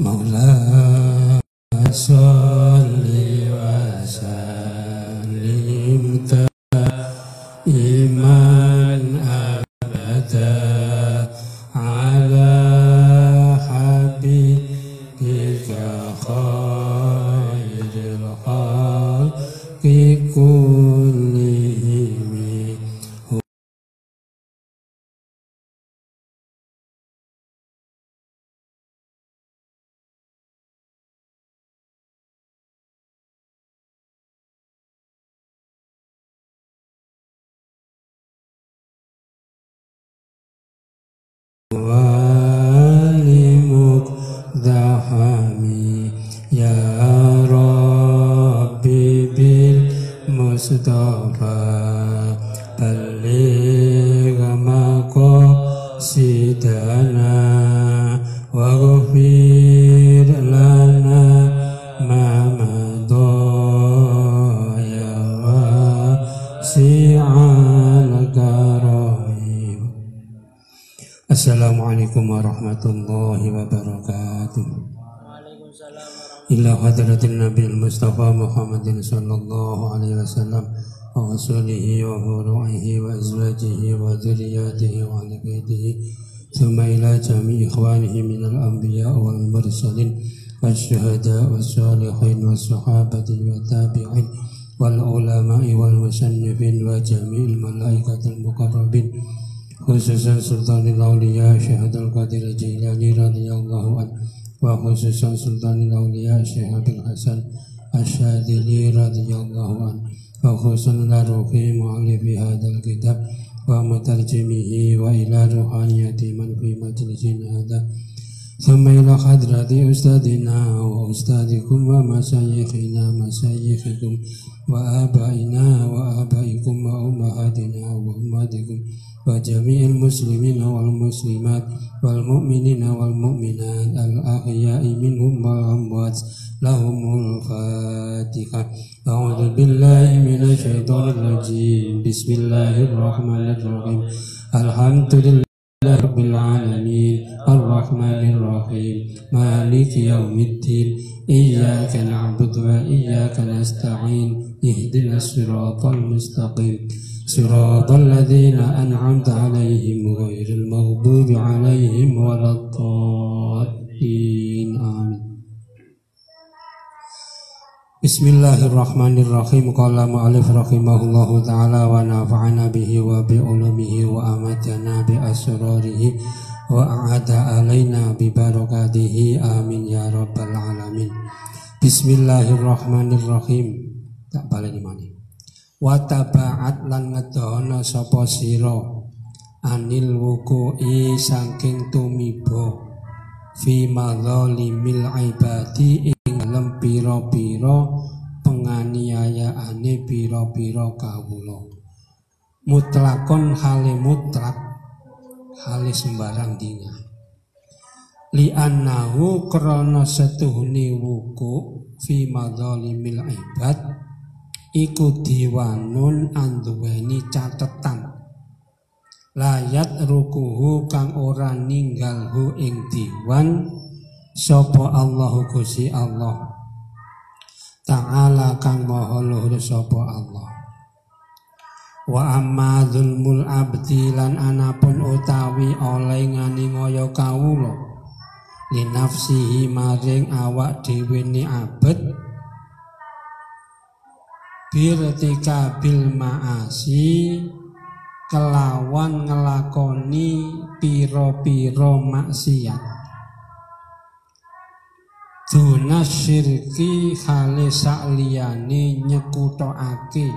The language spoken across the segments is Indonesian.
مولاي Assalamualaikum warahmatullahi wabarakatuh. Ila hadratin Nabi Mustafa Muhammadin sallallahu alaihi wasallam wa rasulihi wa furu'ihi wa azwajihi wa dzurriyyatihi wa ahli baitihi thumma ila jami ikhwanihi min al-anbiya wal mursalin والشهداء والصالحين والصحابة والتابعين والعلماء والمصنفين وجميع الملائكة المقربين خصوصا سلطان الأولياء شهد القادر الجيلاني رضي الله عنه وخصوصا سلطان الأولياء شهد الحسن الشاذلي رضي الله عنه وخصوصا إلى روح مؤلف هذا الكتاب ومترجمه وإلى روحانية من في مجلس هذا ثم إلى حضرة أستاذنا وأستاذكم ومشايخنا مشايخكم وآبائنا وآبائكم وأمهاتنا وأمهاتكم وجميع المسلمين والمسلمات والمؤمنين والمؤمنات الأحياء منهم والأموات. لهم الفاتحة. أعوذ بالله من الشيطان الرجيم. بسم الله الرحمن الرحيم. الحمد لله رب العالمين. الرحمن الرحيم. مالك يوم الدين. إياك نعبد وإياك نستعين. اهدنا الصراط المستقيم. صراط الذين أنعمت عليهم غير المغضوب عليهم ولا الضالين. آمين. بسم الله الرحمن الرحيم قال مؤلف رحمه الله تعالى ونفعنا به وبعلومه وأمتنا بأسراره وأعاد علينا ببركاته آمين يا رب العالمين بسم الله الرحمن الرحيم tak balik watabaat lan ngedono sapa sira? Anil wuku'i saking tumiba. Fi madzalimil ibadi ing dalem pira-pira penganiayaane pira-pira kawula. Mutlakon hale mutlak hale sembarang dina. Li annahu krana setuhune wuku fi madzalimil ibad iku diwanun anduweni catetan. Layat rukuhu kang ora ninggalhu ing diwan sapa Allahu Gusti Allah. Ta'ala kang maha luhur sapa Allah. Wa amma zulmul abdi lan anapun utawi oleh ngani ngaya kawula. Linafsihi maring awak dhewe ni abet birtika bil maasi kelawan ngelakoni piro-piro maksiat. Duna syirki hale sakliyane nyekutokake.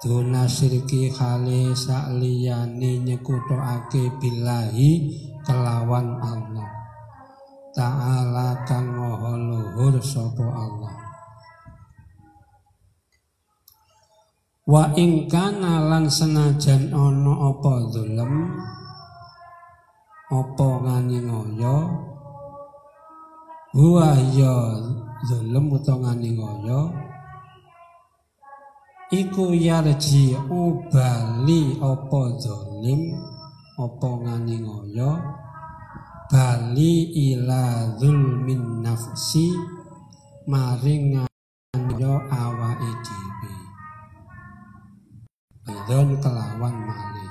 Duna syirki hale sakliyane nyekutokake billahi kelawan Allah. Ta'ala kang maha luhur Allah wa ing lan senajan ana apa zulem apa ngani ngoyo? Huwa ya zulem utawa ngani ngoyo? Iku yarji ubali apa zalim apa ngani ngoyo? Bali ila zulmin nafsi maring yo Bidon kelawan mali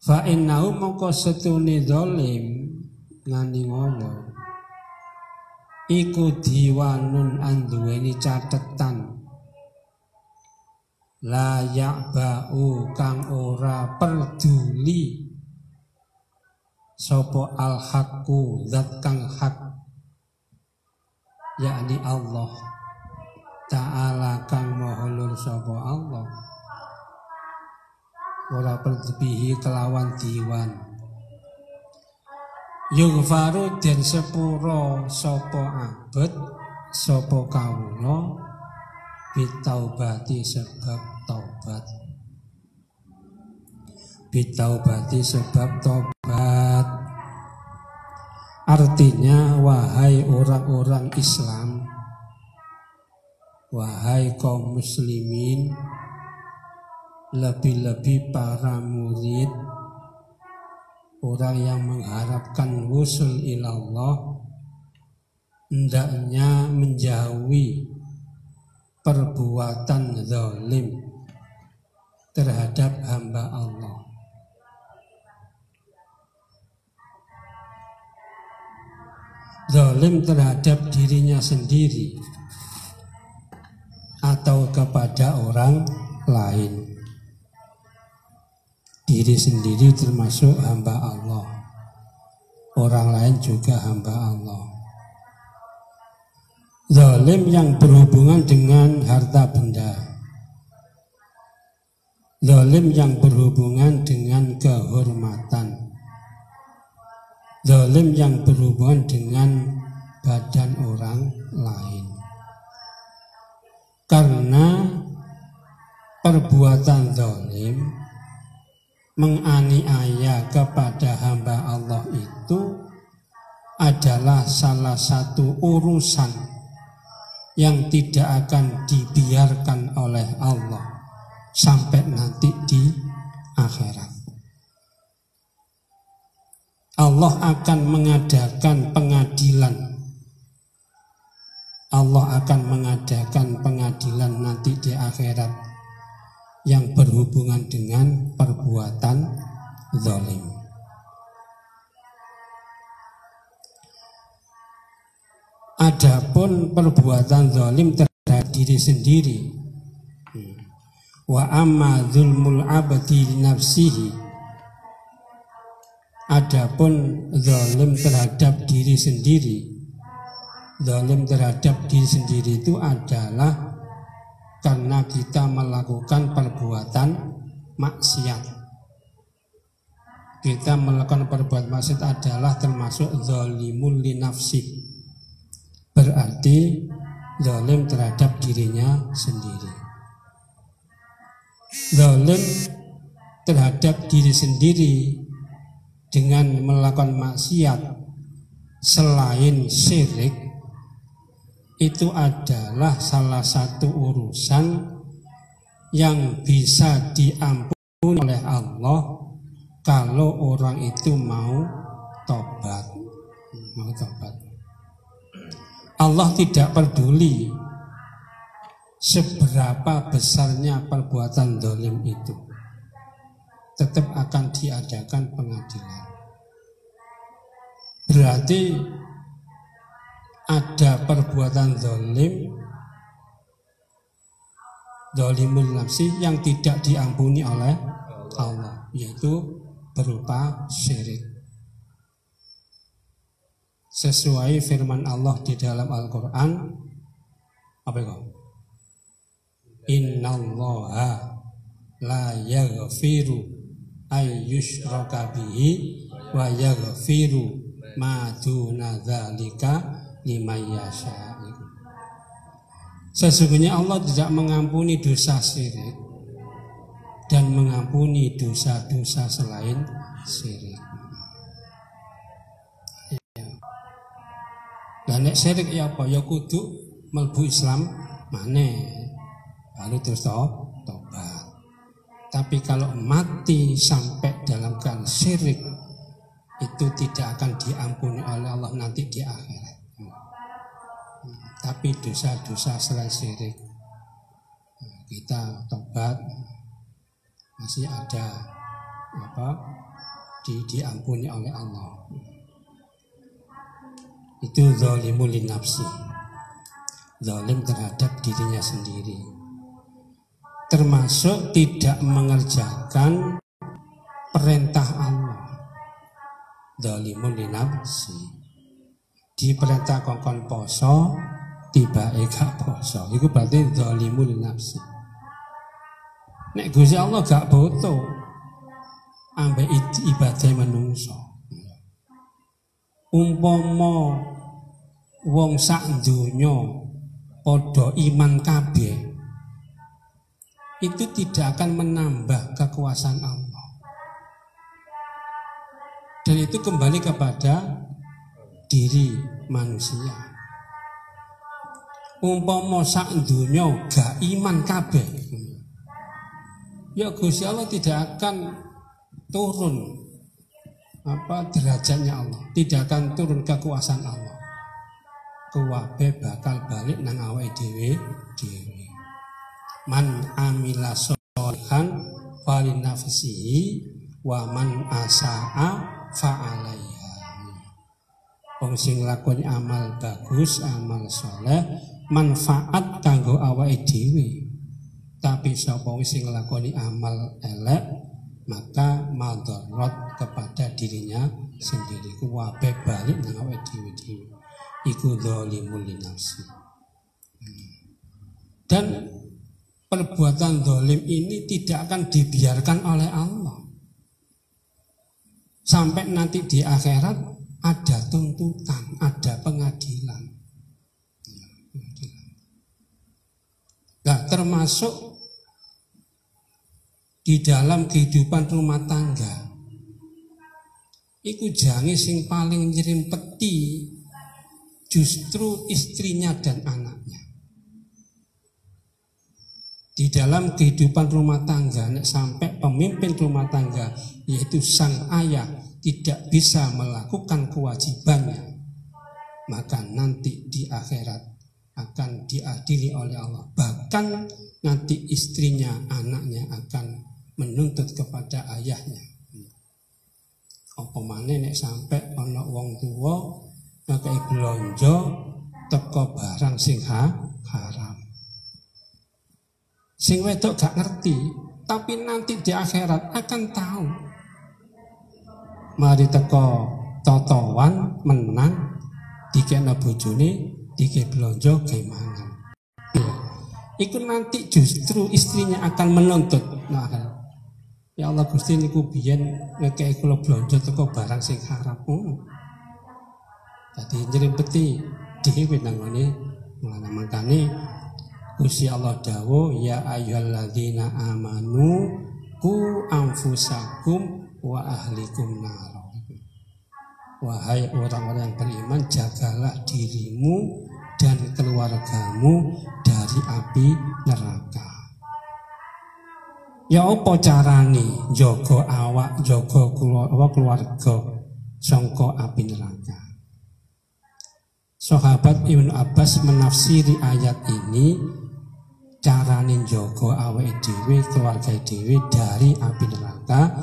Fa innahu mongko setune zalim ngani ngono. Iku diwanun anduweni catetan. Layak bau kang ora peduli sopo al hakku zat kang hak. Yakni Allah Ta'ala kang maha sopo Allah. Ora berlebihi kelawan diwan Yughfaru den sepuro sopo abet sopo kawula bitaubati sebab taubat. Bitaubati sebab taubat. Artinya wahai orang-orang Islam wahai kaum muslimin lebih-lebih para murid orang yang mengharapkan wusul ilallah hendaknya menjauhi perbuatan zalim terhadap hamba Allah. Zalim terhadap dirinya sendiri atau kepada orang lain. Diri sendiri termasuk hamba Allah. Orang lain juga hamba Allah. Zalim yang berhubungan dengan harta benda Zalim yang berhubungan dengan kehormatan Zalim yang berhubungan dengan badan orang lain Karena perbuatan zalim menganiaya kepada hamba Allah itu adalah salah satu urusan yang tidak akan dibiarkan oleh Allah sampai nanti di akhirat. Allah akan mengadakan pengadilan. Allah akan mengadakan pengadilan nanti di akhirat yang berhubungan dengan perbuatan zalim. Adapun perbuatan zalim terhadap diri sendiri wa amma zulmul abdi nafsihi adapun zalim terhadap diri sendiri zalim terhadap diri sendiri itu adalah karena kita melakukan perbuatan maksiat. Kita melakukan perbuatan maksiat adalah termasuk zalimul li nafsi. Berarti zalim terhadap dirinya sendiri. Zalim terhadap diri sendiri dengan melakukan maksiat selain syirik itu adalah salah satu urusan yang bisa diampuni oleh Allah kalau orang itu mau tobat mau tobat Allah tidak peduli seberapa besarnya perbuatan dolim itu. Tetap akan diadakan pengadilan. Berarti ada perbuatan dolim dolimul nafsi yang tidak diampuni oleh Allah yaitu berupa syirik sesuai firman Allah di dalam Al-Quran apa itu? innallaha la yaghfiru ay yushraka bihi wa yaghfiru ma duna dzalika liman yasha. Sesungguhnya Allah tidak mengampuni dosa syirik dan mengampuni dosa-dosa selain syirik. Dan nek syirik ya apa? Ya kudu melbu Islam mana? lalu terus tobat. Tapi kalau mati sampai dalam keadaan syirik itu tidak akan diampuni oleh Allah nanti di akhirat. Tapi dosa-dosa selain syirik kita tobat masih ada apa di, diampuni oleh Allah. Itu zalimul nafsi. Zalim terhadap dirinya sendiri. Termasuk tidak mengerjakan perintah Allah. Zalimul nafsi. Diperintah kongkon poso, tiba eka poso. Itu berarti zalimul nafsi. Nek Gusti Allah gak butuh ambek ibadah menungso. Umpama wong sak donya padha iman kabeh itu tidak akan menambah kekuasaan Allah. Dan itu kembali kepada diri manusia. Umpama sak donya gak iman kabeh ya Gusti Allah tidak akan turun apa derajatnya Allah, tidak akan turun kekuasaan Allah. Kuwabe bakal balik nang awake dhewe dhewe. Man amila sholihan fali nafsihi wa man asaa fa alaiha. Wong sing lakoni amal bagus, amal soleh, manfaat kanggo awake dhewe. Tapi sapa sing nglakoni amal elek maka madarat kepada dirinya sendiri. Kuwabe balik nang awake dhewe iku zalimul dan perbuatan dolim ini tidak akan dibiarkan oleh Allah. Sampai nanti di akhirat ada tuntutan, ada pengadilan. Nah, termasuk di dalam kehidupan rumah tangga. Iku jange sing paling nyirim peti justru istrinya dan anaknya. Di dalam kehidupan rumah tangga sampai pemimpin rumah tangga yaitu sang ayah tidak bisa melakukan kewajibannya maka nanti di akhirat akan diadili oleh Allah bahkan nanti istrinya anaknya akan menuntut kepada ayahnya. Apa mana nek sampai ana wong tua ngekei blonjo teko barang sing ha, haram. Sing wedok gak ngerti, tapi nanti di akhirat akan tahu. Mari teko totowan menang dikena bojone dike blonjo gimana. Itu nanti justru istrinya akan menuntut. Nah, Ya Allah Gusti niku biyen ngekeki kula blonjo teko barang sing haram. Dadi nyrimpeti dhewe nang ngene mulane mangkane Gusti Allah dawuh ya ayyuhalladzina amanu ku anfusakum wa ahlikum nar. Wahai orang-orang yang beriman jagalah dirimu dan keluargamu dari api neraka. Ya apa carane jaga awak, jaga keluarga, sangka api neraka. Sahabat Ibnu Abbas menafsiri ayat ini carane jaga awake dhewe, keluarga dhewe dari api neraka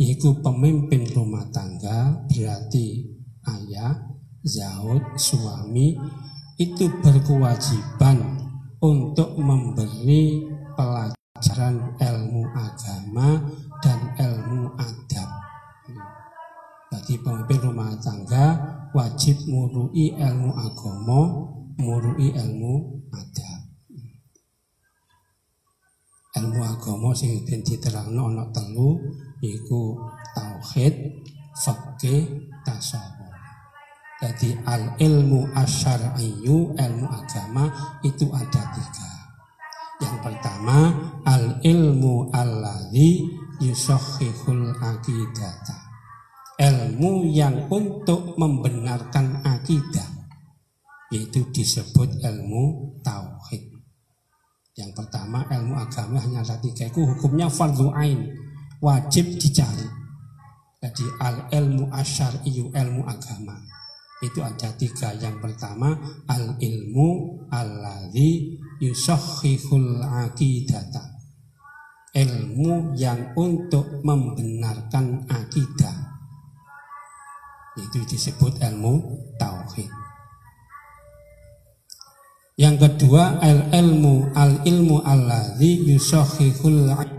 yaitu pemimpin rumah tangga berarti ayah, zaud, suami itu berkewajiban untuk memberi pelajaran ilmu agama dan ilmu adab. Jadi pemimpin rumah tangga wajib murui ilmu agama, murui ilmu adab. Ilmu agama sing ben diterangno ana telu yaiku tauhid, fikih, tasawuf. Jadi al ilmu asyariyyu, ilmu agama itu ada tiga. Yang pertama, al ilmu alladhi yusohihul akidata. Ilmu yang untuk membenarkan akidah yaitu disebut ilmu tauhid. Yang pertama ilmu agama hanya ada tiga itu hukumnya fardu ain wajib dicari. Jadi al ilmu asyar iyu ilmu agama itu ada tiga. Yang pertama al ilmu alladhi yusohihul akidata. Ilmu yang untuk membenarkan akidah. Itu disebut ilmu tauhid. Yang kedua al ilmu al ilmu alladhi yusohihul akidata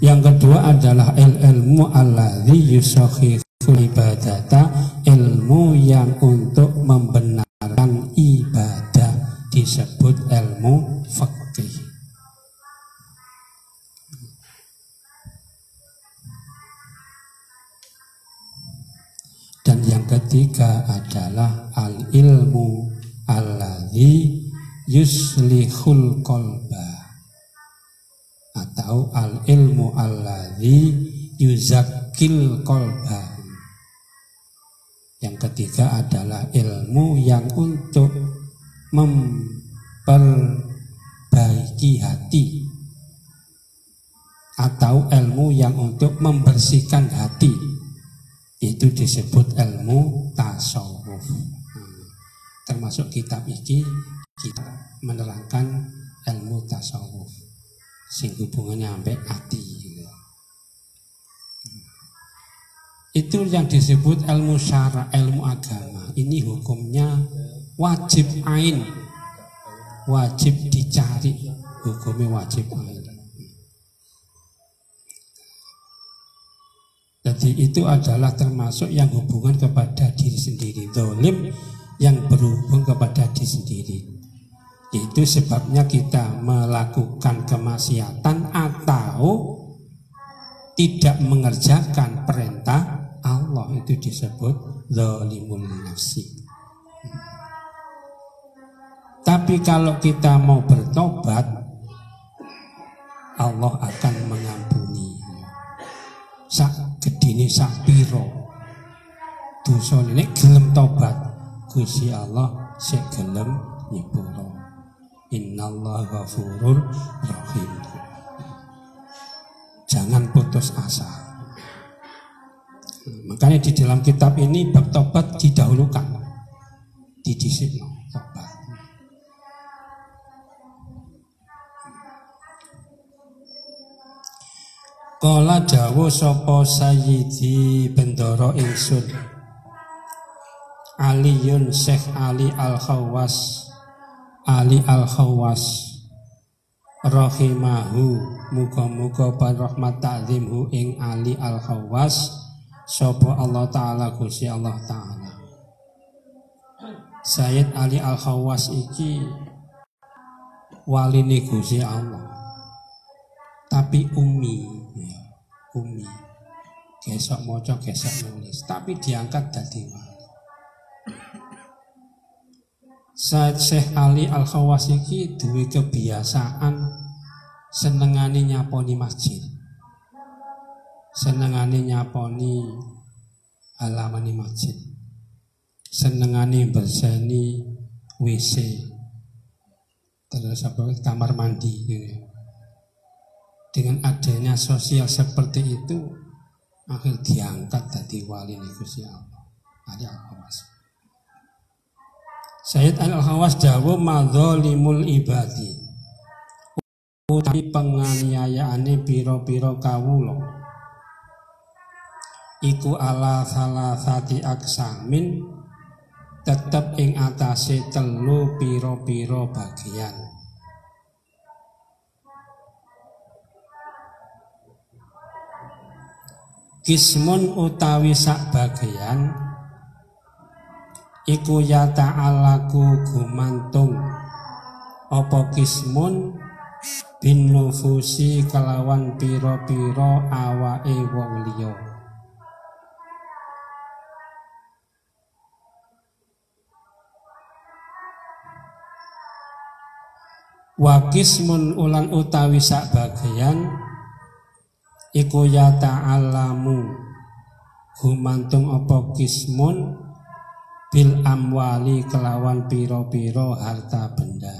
Yang kedua adalah ilmu alladhi yusakhiful ibadata ilmu yang untuk membenarkan ibadah disebut ilmu fakih. Dan yang ketiga adalah al ilmu alladhi yuslihul kolba atau al ilmu alladhi yuzakil kolba yang ketiga adalah ilmu yang untuk memperbaiki hati. Atau ilmu yang untuk membersihkan hati. Itu disebut ilmu tasawuf. Termasuk kitab ini kita menerangkan ilmu tasawuf sing hubungannya sampai hati gitu. itu yang disebut ilmu syara ilmu agama. Ini hukumnya wajib ain. Wajib dicari. Hukumnya wajib ain. Jadi itu adalah termasuk yang hubungan kepada diri sendiri. Dolim yang berhubung kepada diri sendiri itu sebabnya kita melakukan kemaksiatan atau tidak mengerjakan perintah Allah itu disebut zalimul nafsi. Tapi kalau kita mau bertobat Allah akan mengampuni. Sak gedini sak piro. Dosa ini gelem tobat. Gusti Allah sik gelem nyepuro. Innallah ghafurur rahim. Jangan putus asa. Makanya di dalam kitab ini bab tobat didahulukan. Didisik tobat. Kala dawu sapa sayyidi bendoro ingsun Aliyun Syekh Ali Al-Khawas Ali Al Khawas rahimahu. Muga-muga rahmat ta'zimhu ing Ali Al Khawas sapa Allah taala Gusti Allah taala. Sayyid Ali Al Khawas iki waline Gusti Allah. Tapi umi ya, umi. Gesok maca gesok nulis. Tapi diangkat dadi wali Syekh Ali Al Khawas iki duwe kebiasaan senengane nyaponi masjid. Senengane nyaponi halaman masjid. Senengane berseni WC. Terus apa kamar mandi gitu. Dengan adanya sosial seperti itu akhir diangkat dari wali nih Allah. Ali Al Khawas. Sayyid Al-Hawas dawu madzalimul ibadi. Utawi penganiayaane pira-pira kawula. Iku ala salah sati aksamin tetep ing atase telu pira-pira bagian. Kismun utawi sak bagian iku ya ta'alaku gumantung. Apa kismun? Bin nufusi kelawan piro-piro awake wong liya. Wa ulan utawi sak bagian iku ya ta'alamu. Gumantung apa kismun bil amwali kelawan piro-piro harta benda.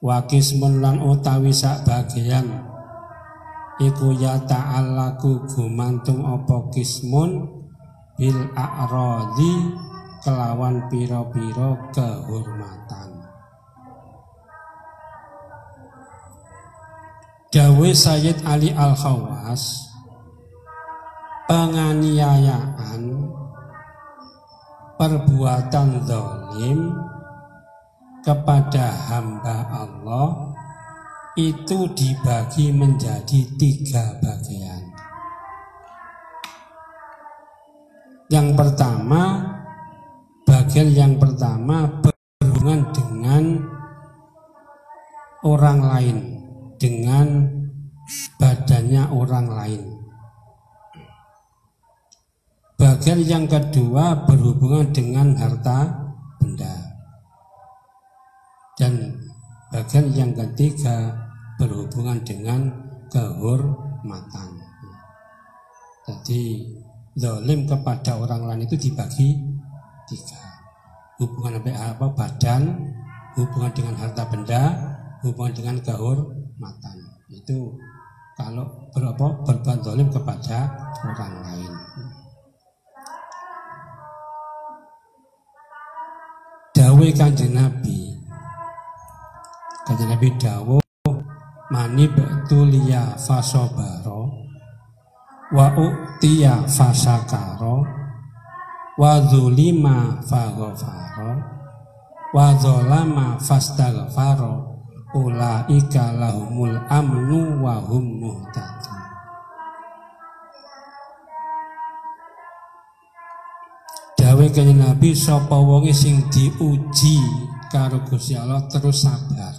Wa kismun lan utawi sak bagian iku ya ta'allaku gumantung apa kismun? Bil a'radi kelawan piro-piro kehormatan. Dawe Sayyid Ali Al-Khawas penganiayaan perbuatan zalim kepada hamba Allah itu dibagi menjadi tiga bagian. Yang pertama, bagian yang pertama berhubungan dengan orang lain, dengan badannya orang lain. Bagian yang kedua berhubungan dengan harta benda. Dan bagian yang ketiga berhubungan dengan kehormatan. Jadi zalim kepada orang lain itu dibagi tiga. Hubungan apa badan, hubungan dengan harta benda, hubungan dengan kehormatan. Itu kalau berapa berbuat zalim kepada orang lain. Dawe kanjeng Nabi. Kanjeng Nabi Dawo mani betulia fasobaro wa uktiya fasakaro wa zulima faghfaro wa zolama fastaghfaro ulaika lahumul amnu wa hum Dawe kanjeng Nabi sapa wonge sing diuji karo Gusti Allah terus sabar.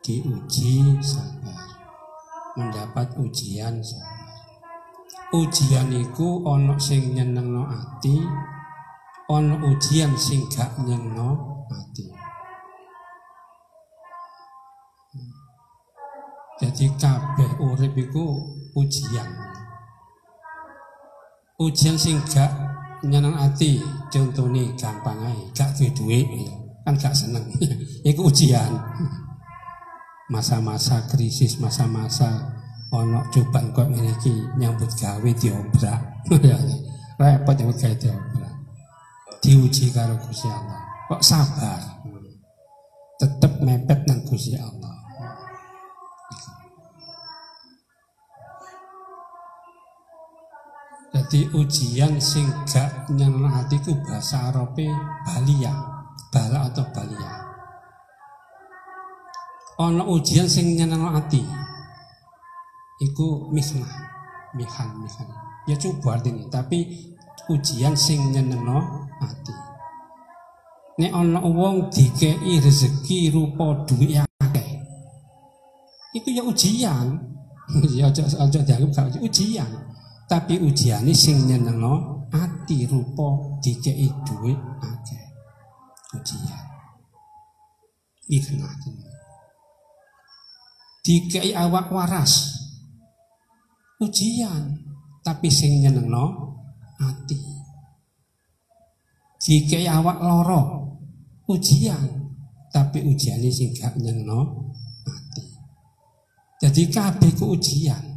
Diuji sabar. Mendapat ujian sabar. Ujian iku ana sing nyenengno ati, ana ujian sing gak nyenengno ati. Jadi kabeh urip iku ujian. Ujian sing gak nyenang hati contohnya gampang aja gak duwe duit kan gak seneng. Itu ujian. Masa-masa krisis masa-masa ono cobaan kok memiliki nyambut gawe diobrak. Repot nyambut gawe diobrak. Diuji karo Gusti Allah. Kok sabar? Tetap mepet nang Gusti Allah Jadi ujian sing gak nyeneng hatiku bahasa Arabe balia, bala atau balia. Ono ujian sing nyeneng hati. Iku misnah, mihan, mihan. Ya coba artinya, tapi ujian sing nyeneng hati. Nek ono wong dikei rezeki rupa duit akeh. Iku ya ujian. ya aja aja dianggap ujian tapi ujiane sing nyenengno ati rupa dikei dhuwit akeh. Ujian. Iki dikei awak waras. Ujian. Tapi sing nyenengno ati. Dikei awak loro ujian. Tapi ujiane sing gak nyenengno ati. Jadi kabeh ujian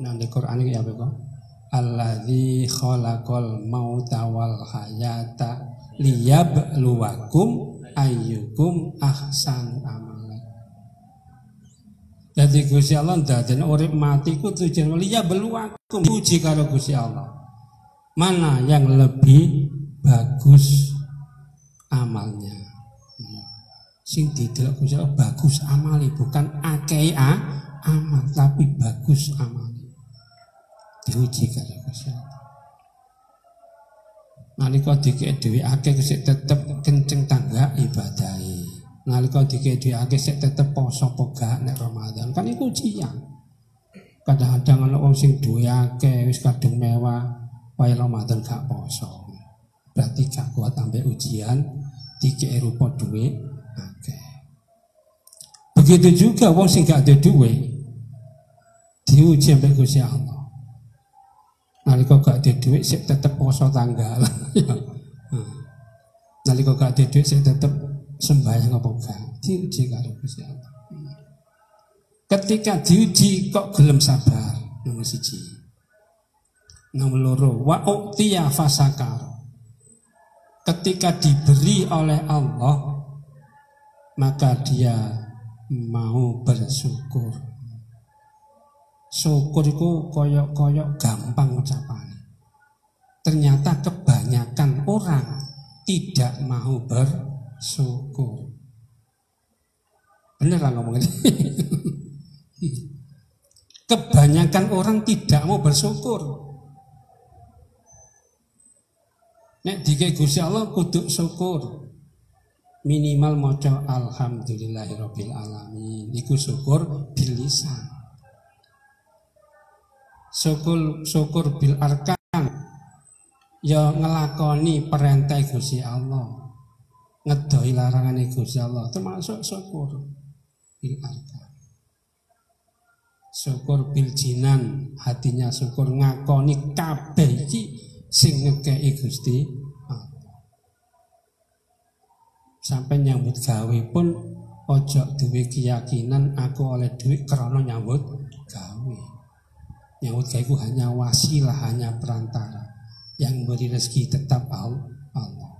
Di Quran ini apa kok? Alladzi khalaqal mauta wal hayata liyabluwakum ayyukum ahsanu amala. Jadi Gusti Allah ndaden urip mati ku tujuan liyabluwakum uji karo Gusti Allah. Mana yang lebih bagus amalnya? Sing didelok Gusti Allah bagus amali bukan akei amal tapi bagus amal diuji karo Gusti. Nalika dikek dhewe akeh sik tetep kenceng tangga ibadahi. Nalika dikek dhewe akeh sik tetep poso pegak nek Ramadan. Kan iku ujian. Kadang-kadang ana wong sing duwe akeh wis kadung mewah, wae Ramadan gak poso. Berarti gak kuat sampai ujian dikek rupa duwe akeh. Begitu juga wong sing gak ada duwe, diuji sampai Gusti Allah. Nalika gak ada duit sik tetep poso tanggal. Hmm. Nalika gak ada duit sik tetep sembahyang apa gak? Diuji karo Gusti Allah. Ketika diuji kok gelem sabar nomor siji. Nomor loro wa uqtiya fasakar. Ketika diberi oleh Allah maka dia mau bersyukur. Syukur itu koyok-koyok gampang ucapan. Ternyata kebanyakan orang tidak mau bersyukur. Bener lah ngomong ini. Kebanyakan orang tidak mau bersyukur. Nek dike Gusti Allah kudu syukur minimal maca alhamdulillahirabbil alamin iku syukur bil lisan syukur syukur bil arkan ya ngelakoni perintah Gusti Allah. Ngedoi larangan Gusti Allah. Termasuk syukur bil arkan syukur bil jinan. Hatinya syukur ngakoni kabeh iki sing ngekei Gusti sampai nyambut gawe pun ojo duwe keyakinan aku oleh duit karena nyambut gawe itu hanya wasilah hanya perantara. Yang beri rezeki tetap Allah.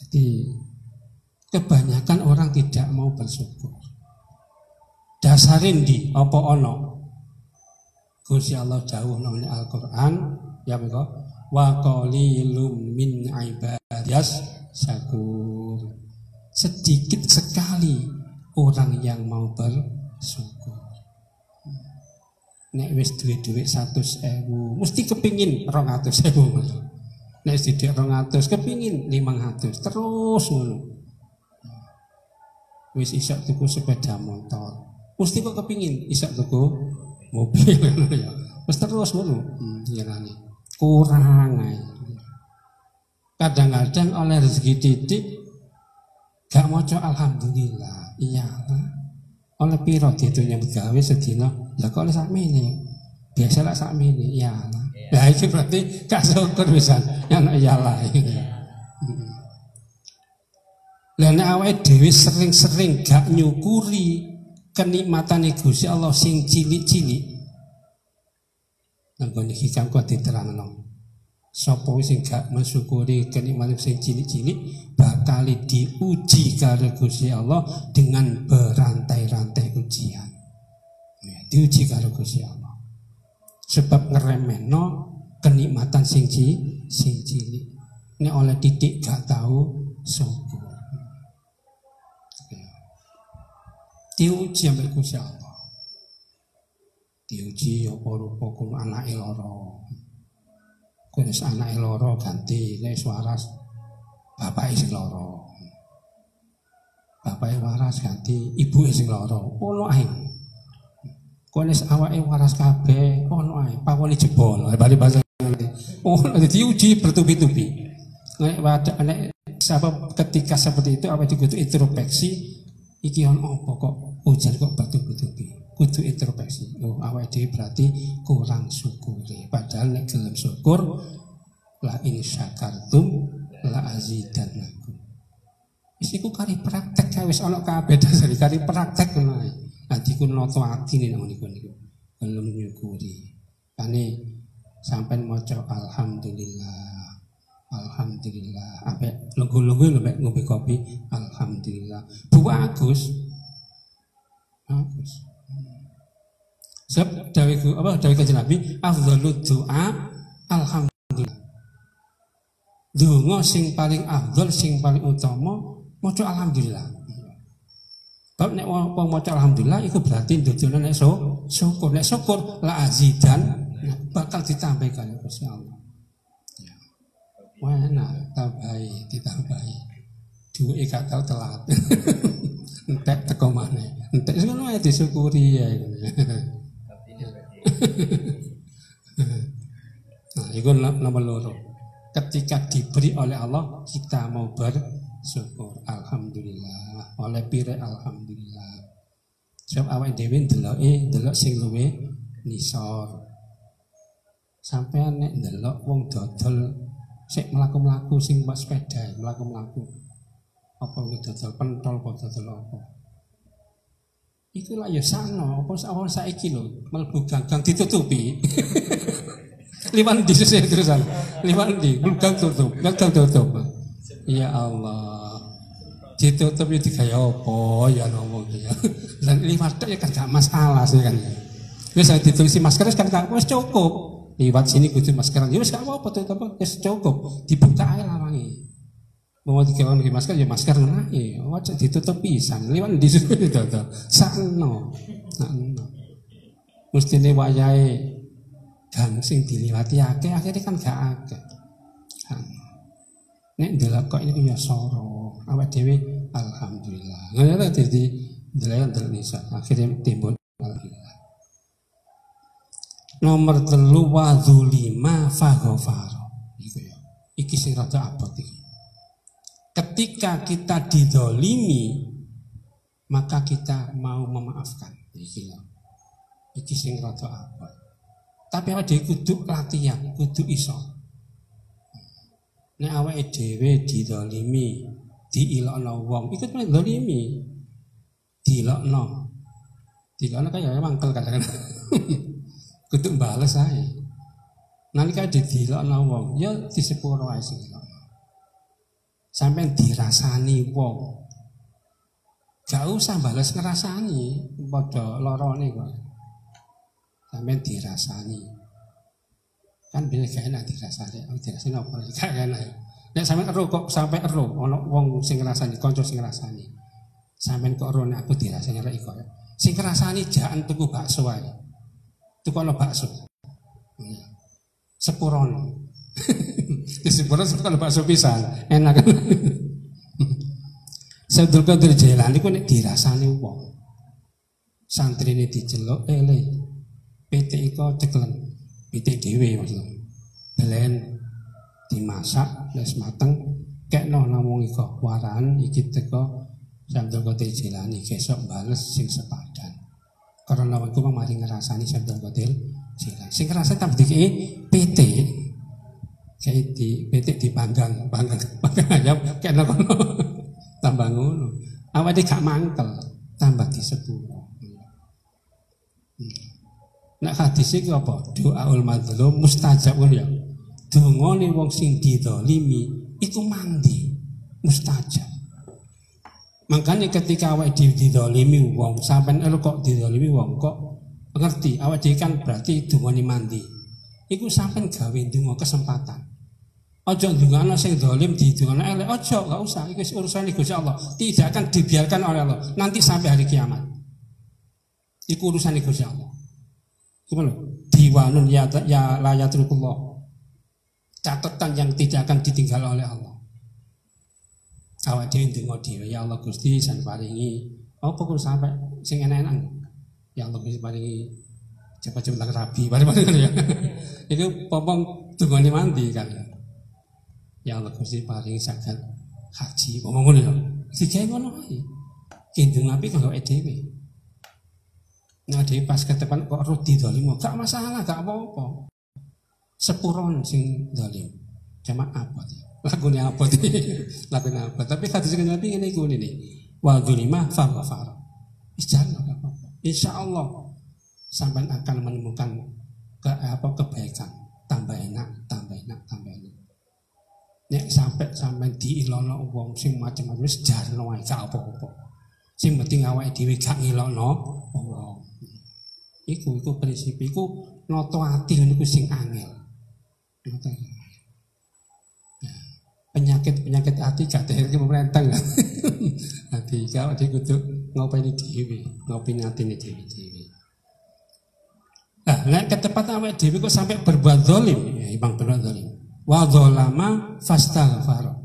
Jadi kebanyakan orang tidak mau bersyukur. Dasarin di apa ono? Gusti Allah jauh namanya Al-Qur'an. Ya begitu wa qalilum min ibadiyas syakur. Sedikit sekali orang yang mau bersyukur nek wis satu ewu mesti kepingin rong atus ewu nek rong atus kepingin limang atus terus ngono. Wis isak tuku sepeda motor. Mesti kok kepingin isak tuku mobil ya. Wis terus ngono. Hmm, iya kurang kadang-kadang oleh rezeki titik gak mau alhamdulillah. Iya oleh piro itu yang gawe sedina? Lah kok oleh ini biasa lah sak ini iya. Lah itu berarti gak syukur bisa yang iyalah Lalu awake dewi sering-sering gak nyukuri kenikmatan Gusti Allah sing cilik-cilik Nanggon iki kang kok diterangno. Sapa sing gak mensyukuri kenikmatan sing cilik-cilik bakal diuji karo Gusti Allah dengan berantai-rantai ujian. Ya, diuji karo Gusti Allah. Sebab ngeremehno kenikmatan sing sing cilik. Nek oleh titik gak tahu syukur. Ya. Diuji sampai Gusti Allah diuji apa rupa kun anake lara kun wis anake lara ganti nek waras bapake sing lara. Bapake waras ganti ibuke sing lara. Ono ae. Wis awake waras kabeh ono ae. Pawone jebol bali bahasa oh diuji bertubi-tubi. Nek nek sebab ketika seperti itu apa itu introspeksi iki ono apa kok ujar kok bertubi-tubi kudu introspeksi. Oh, awak dhewe berarti kurang syukur. Padahal nek gelem syukur la in syakartum la azidannakum. Wis iku kari praktek wis ana kabeh dasar kari praktek ngono ae. Nanti ku noto atine nang niku niku. Gelem nyukuri. Kane sampai maca alhamdulillah. Alhamdulillah. Ape lungguh-lungguh ngombe kopi. Alhamdulillah. Bu Agus. Agus. Sebab dawe apa dawe kanjeng Nabi afdhalud doa alhamdulillah. Donga sing paling afdhal sing paling utama maca alhamdulillah. Bab nek wong maca alhamdulillah itu berarti ndodone nek so, syukur nek syukur la azidan bakal ditambahkan Gusti Allah. Ya. Wah, tambahi, ditambahi. Duwe gak tau telat. Entek teko maneh. Entek ngono ae disyukuri ya. nah, itu nomor loro. Ketika diberi oleh Allah, kita mau bersyukur. Alhamdulillah. Oleh pire Alhamdulillah. Sebab awake dhewe ndeloke ndelok sing luwe nisor. Sampai nek ndelok wong dodol sik mlaku-mlaku sing mbak sepeda, mlaku-mlaku. Apa kuwi dodol pentol apa dodol apa? Iku lah ya sano, apa awal saiki lho, mlebu ganggang ditutupi. Liwan di sisi terusan. Liwan di, gang tutup, gang tutup. Ya Allah. Ditutup itu kayak apa ya ngomong ya. Dan liwat ya kan gak masalah sih kan. Wis saya ditulisi masker kan gak wis cukup. Liwat sini kudu masker. Ya wis gak apa-apa apa cukup. Dibuka ae lawange. Mau tiga orang masker ya masker nah ya wajah ditutup pisan. Liwan di situ itu sakno. Sakno. Mesti ini wayai gang sing diliwati ake akhirnya kan gak akeh. Nek ndelok kok ini ya soro. Awak dhewe alhamdulillah. Ngono ta dadi ndelok ndelok nisa akhirnya timbul alhamdulillah. Nomor telu wa dzulima faghfara iku ya. Iki sing rada abot iki ketika kita didolimi maka kita mau memaafkan. Iki iki sing rada apa? Tapi awake dhewe kudu latihan kudu iso. Nek awake dhewe didolimi diilokno wong iku kan dolimi. Dilokno dilokno kaya mangkel kadang-kadang. Kudu bales ae. Nalika didilokno wong ya disepuro ae sing sampai dirasani wong. Gak usah balas ngerasani padha lorone kok. Sampai dirasani. Kan bila gak enak dirasani. Oh dirasani apa? Gak enak. Nek sampai ero kok sampai ero ono wong sing ngrasani kanca sing ngrasani sampai kok ero aku dirasani rek kok sing ngrasani jangan tuku bakso ae. Tuku ono bakso sepurone Disebutnya kalau bakso pisang, enak kan? Abdul Qadir Jailani ku nek dirasani. Santri ini diceluk ele. Eh, PT iko ceklen. PT dhewe maksudnya. Belen dimasak wis mateng kekno namung iko waran iki teko Abdul Qadir Jailani kesok bales sing sepadan. Karena aku mari ngerasani Abdul Qadir Jailani. Sing ngerasa tambah dikei PT kayak di betik di panggang panggang panggang ayam kayak nopo tambah ngono dia gak mangkel tambah di hmm. Nak hadis itu apa? Doa ul madlum mustajab ya. Dongone wong sing didolimi itu mandi mustajab. Makanya ketika awak didolimi wong sampai elu kok didolimi wong kok ngerti awak dia kan berarti dongone mandi. Iku sampai gawe dungo kesempatan. Ojo ndungakno sing dolim di dungakno elek. Ojo, enggak usah. Itu urusan Gusti Allah. Tidak akan dibiarkan oleh Allah. Nanti sampai hari kiamat. Itu urusan Gusti Allah. Gimana? Diwanun ya ya layatrukullah. Catatan yang tidak akan ditinggal oleh Allah. Awak ndonga dhewe ya Allah Gusti san paringi apa kok sampai sing enak-enak. Ya Allah Gusti paringi cepat-cepat rabi bareng-bareng ya. Itu popong dungane mandi kan. Ya Allah Gusti paling saged haji ngomong ngono ya. Digawe ngono ae. Kendung api kanggo dhewe. Nah dhewe pas ketepan kok rudi dolim, gak masalah, gak apa-apa. Sepuron sing dolim. Cuma apa sih? Lagunya apa sih? Lagunya apa? Tapi hadis kan Nabi ini iku ini. Wa dzulima fa ghafar. Insya apa-apa. Insya Allah sampai akan menemukan ke, apa kebaikan tambah enak, tambah enak, tambah enak. Nek sampai sampai diilono wong sing macam-macam wis jarno wae gak apa-apa. Sing penting awake dhewe gak ngilono wong. Iku iku prinsip iku noto ati niku sing angel. Penyakit-penyakit hati gak terke pemerintah kan. Hati kalau dia kudu ngopeni dhewe, ngopeni atine dhewe-dhewe. Nah, nek ketepatan awake dhewe kok sampai berbuat zalim, ya ibang berbuat zalim wa dzalama fastaghfar.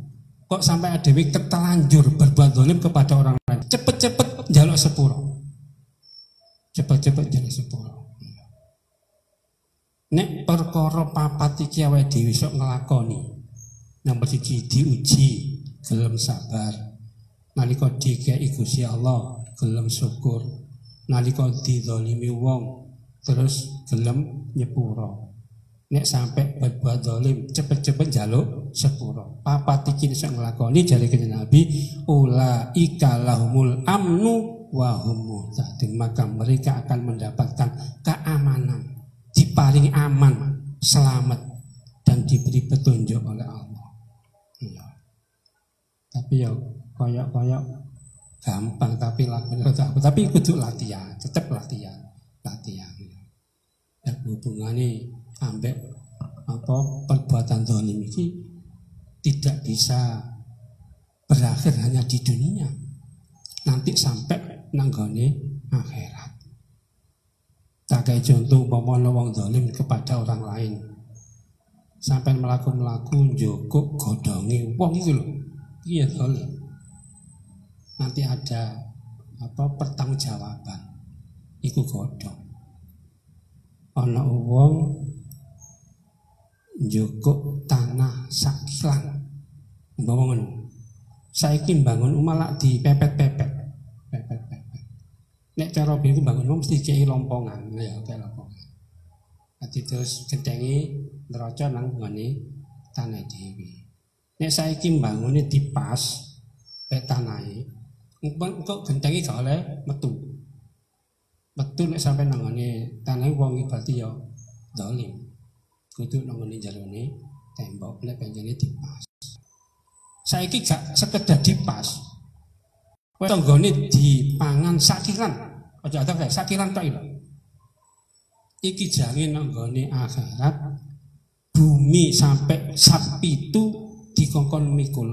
Kok sampai ada ketelanjur berbuat zalim kepada orang lain. Cepet-cepet jaluk sepuro. Cepet-cepet jaluk sepuro. Nek perkara papat iki awake dhewe sok nglakoni. Nomor siji diuji, gelem sabar. Nalika dikei Gusti Allah, gelem syukur. nalika didolimi wong terus gelem nyepuro nek sampai berbuat dolim cepet-cepet jaluk sepuro. Papat iki iso nglakoni jari kanjeng Nabi ula ikalahumul amnu wa hum maka mereka akan mendapatkan keamanan diparingi aman selamat dan diberi petunjuk oleh Allah. Ya. tapi ya koyok-koyok gampang tapi tapi kudu latihan tetap latihan latihan dan hubungannya ambek apa perbuatan zalim ini tidak bisa berakhir hanya di dunia nanti sampai nanggone akhirat. Tak kayak contoh umpama wong zalim kepada orang lain. Sampai melakukan melaku joko godongi wong itu loh iya zalim. Nanti ada apa pertanggungjawaban. Iku godong ana wong njukuk tanah sakilan ngono saiki bangun omah lak dipepet-pepet. Pepet-pepet. Nek cara biku bangun omah mesti kei lompongan. Ya kayak lompongan. Nanti terus gentengi neraca nang ngene tanah dewi nek saiki bangune dipas pek tanahe kok gentengi gak oleh metu. Metu nek sampai nang ngene tanahe wong berarti ya dolim kudu nongoni jalune tembok lek penjene dipas. Saiki gak sekedar dipas. Wes tanggane dipangan sakiran. Aja ada kayak sakiran tok lho. Iki jange nanggone akhirat bumi sampai sapi itu dikongkon mikul.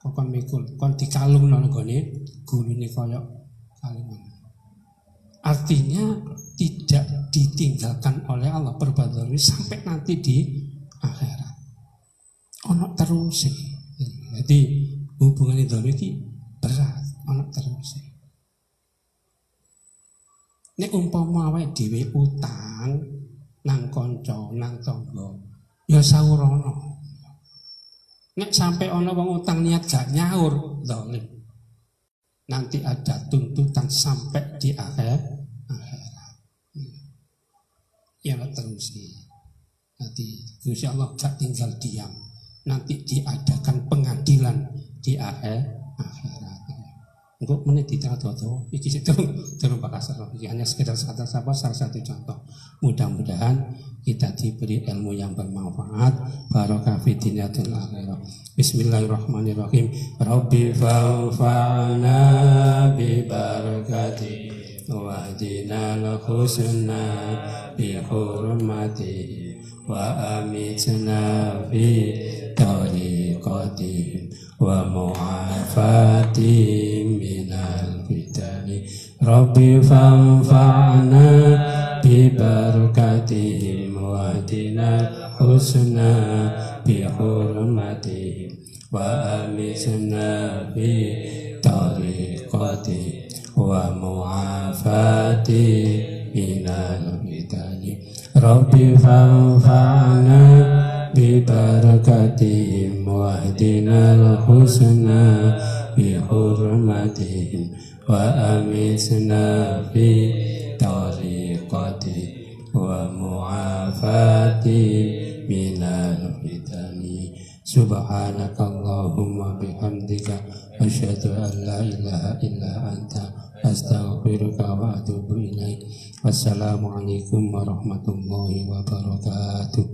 Kongkon mikul, kon dikalung nang gone gulune koyok kalungan. Artinya tidak ditinggalkan oleh Allah perbuatan ini sampai nanti di akhirat. Ono terus Jadi hubungan itu berat, ono terus. Ini umpama awake dhewe utang nang konco, nang tonggo, ya saurono. Nek sampai ono wong utang niat gak nyaur, dolim nanti ada tuntutan sampai di akhir akhirat. Ya terus nanti Insya Allah gak tinggal diam. Nanti diadakan pengadilan di akhir akhirat. Untuk menit tengah tua iki itu terus bakal hanya sekedar sekedar sabar salah satu contoh. Mudah-mudahan kita diberi ilmu yang bermanfaat. Barokah fi dinyatil akhirah. Bismillahirrahmanirrahim. Rabbi fa'fa'na bi barakati wahdina al-husna bi hurmati wa amitna fi tariqati wa mu'afati minal fitani Rabbi fa'fa'na bi barakatihim wahdina al-husna bi hurmati وأمتنا في طريقتي ومعافاتي من الفتن ربي فانفعنا ببركتهم واهدنا الحسنى بحرمتهم وأمتنا في طريقتي ومعافاتي من الفتن سبحانك اللهم بحمدك أشهد أن لا إله إلا أنت أستغفرك وأتوب إليك والسلام عليكم ورحمة الله وبركاته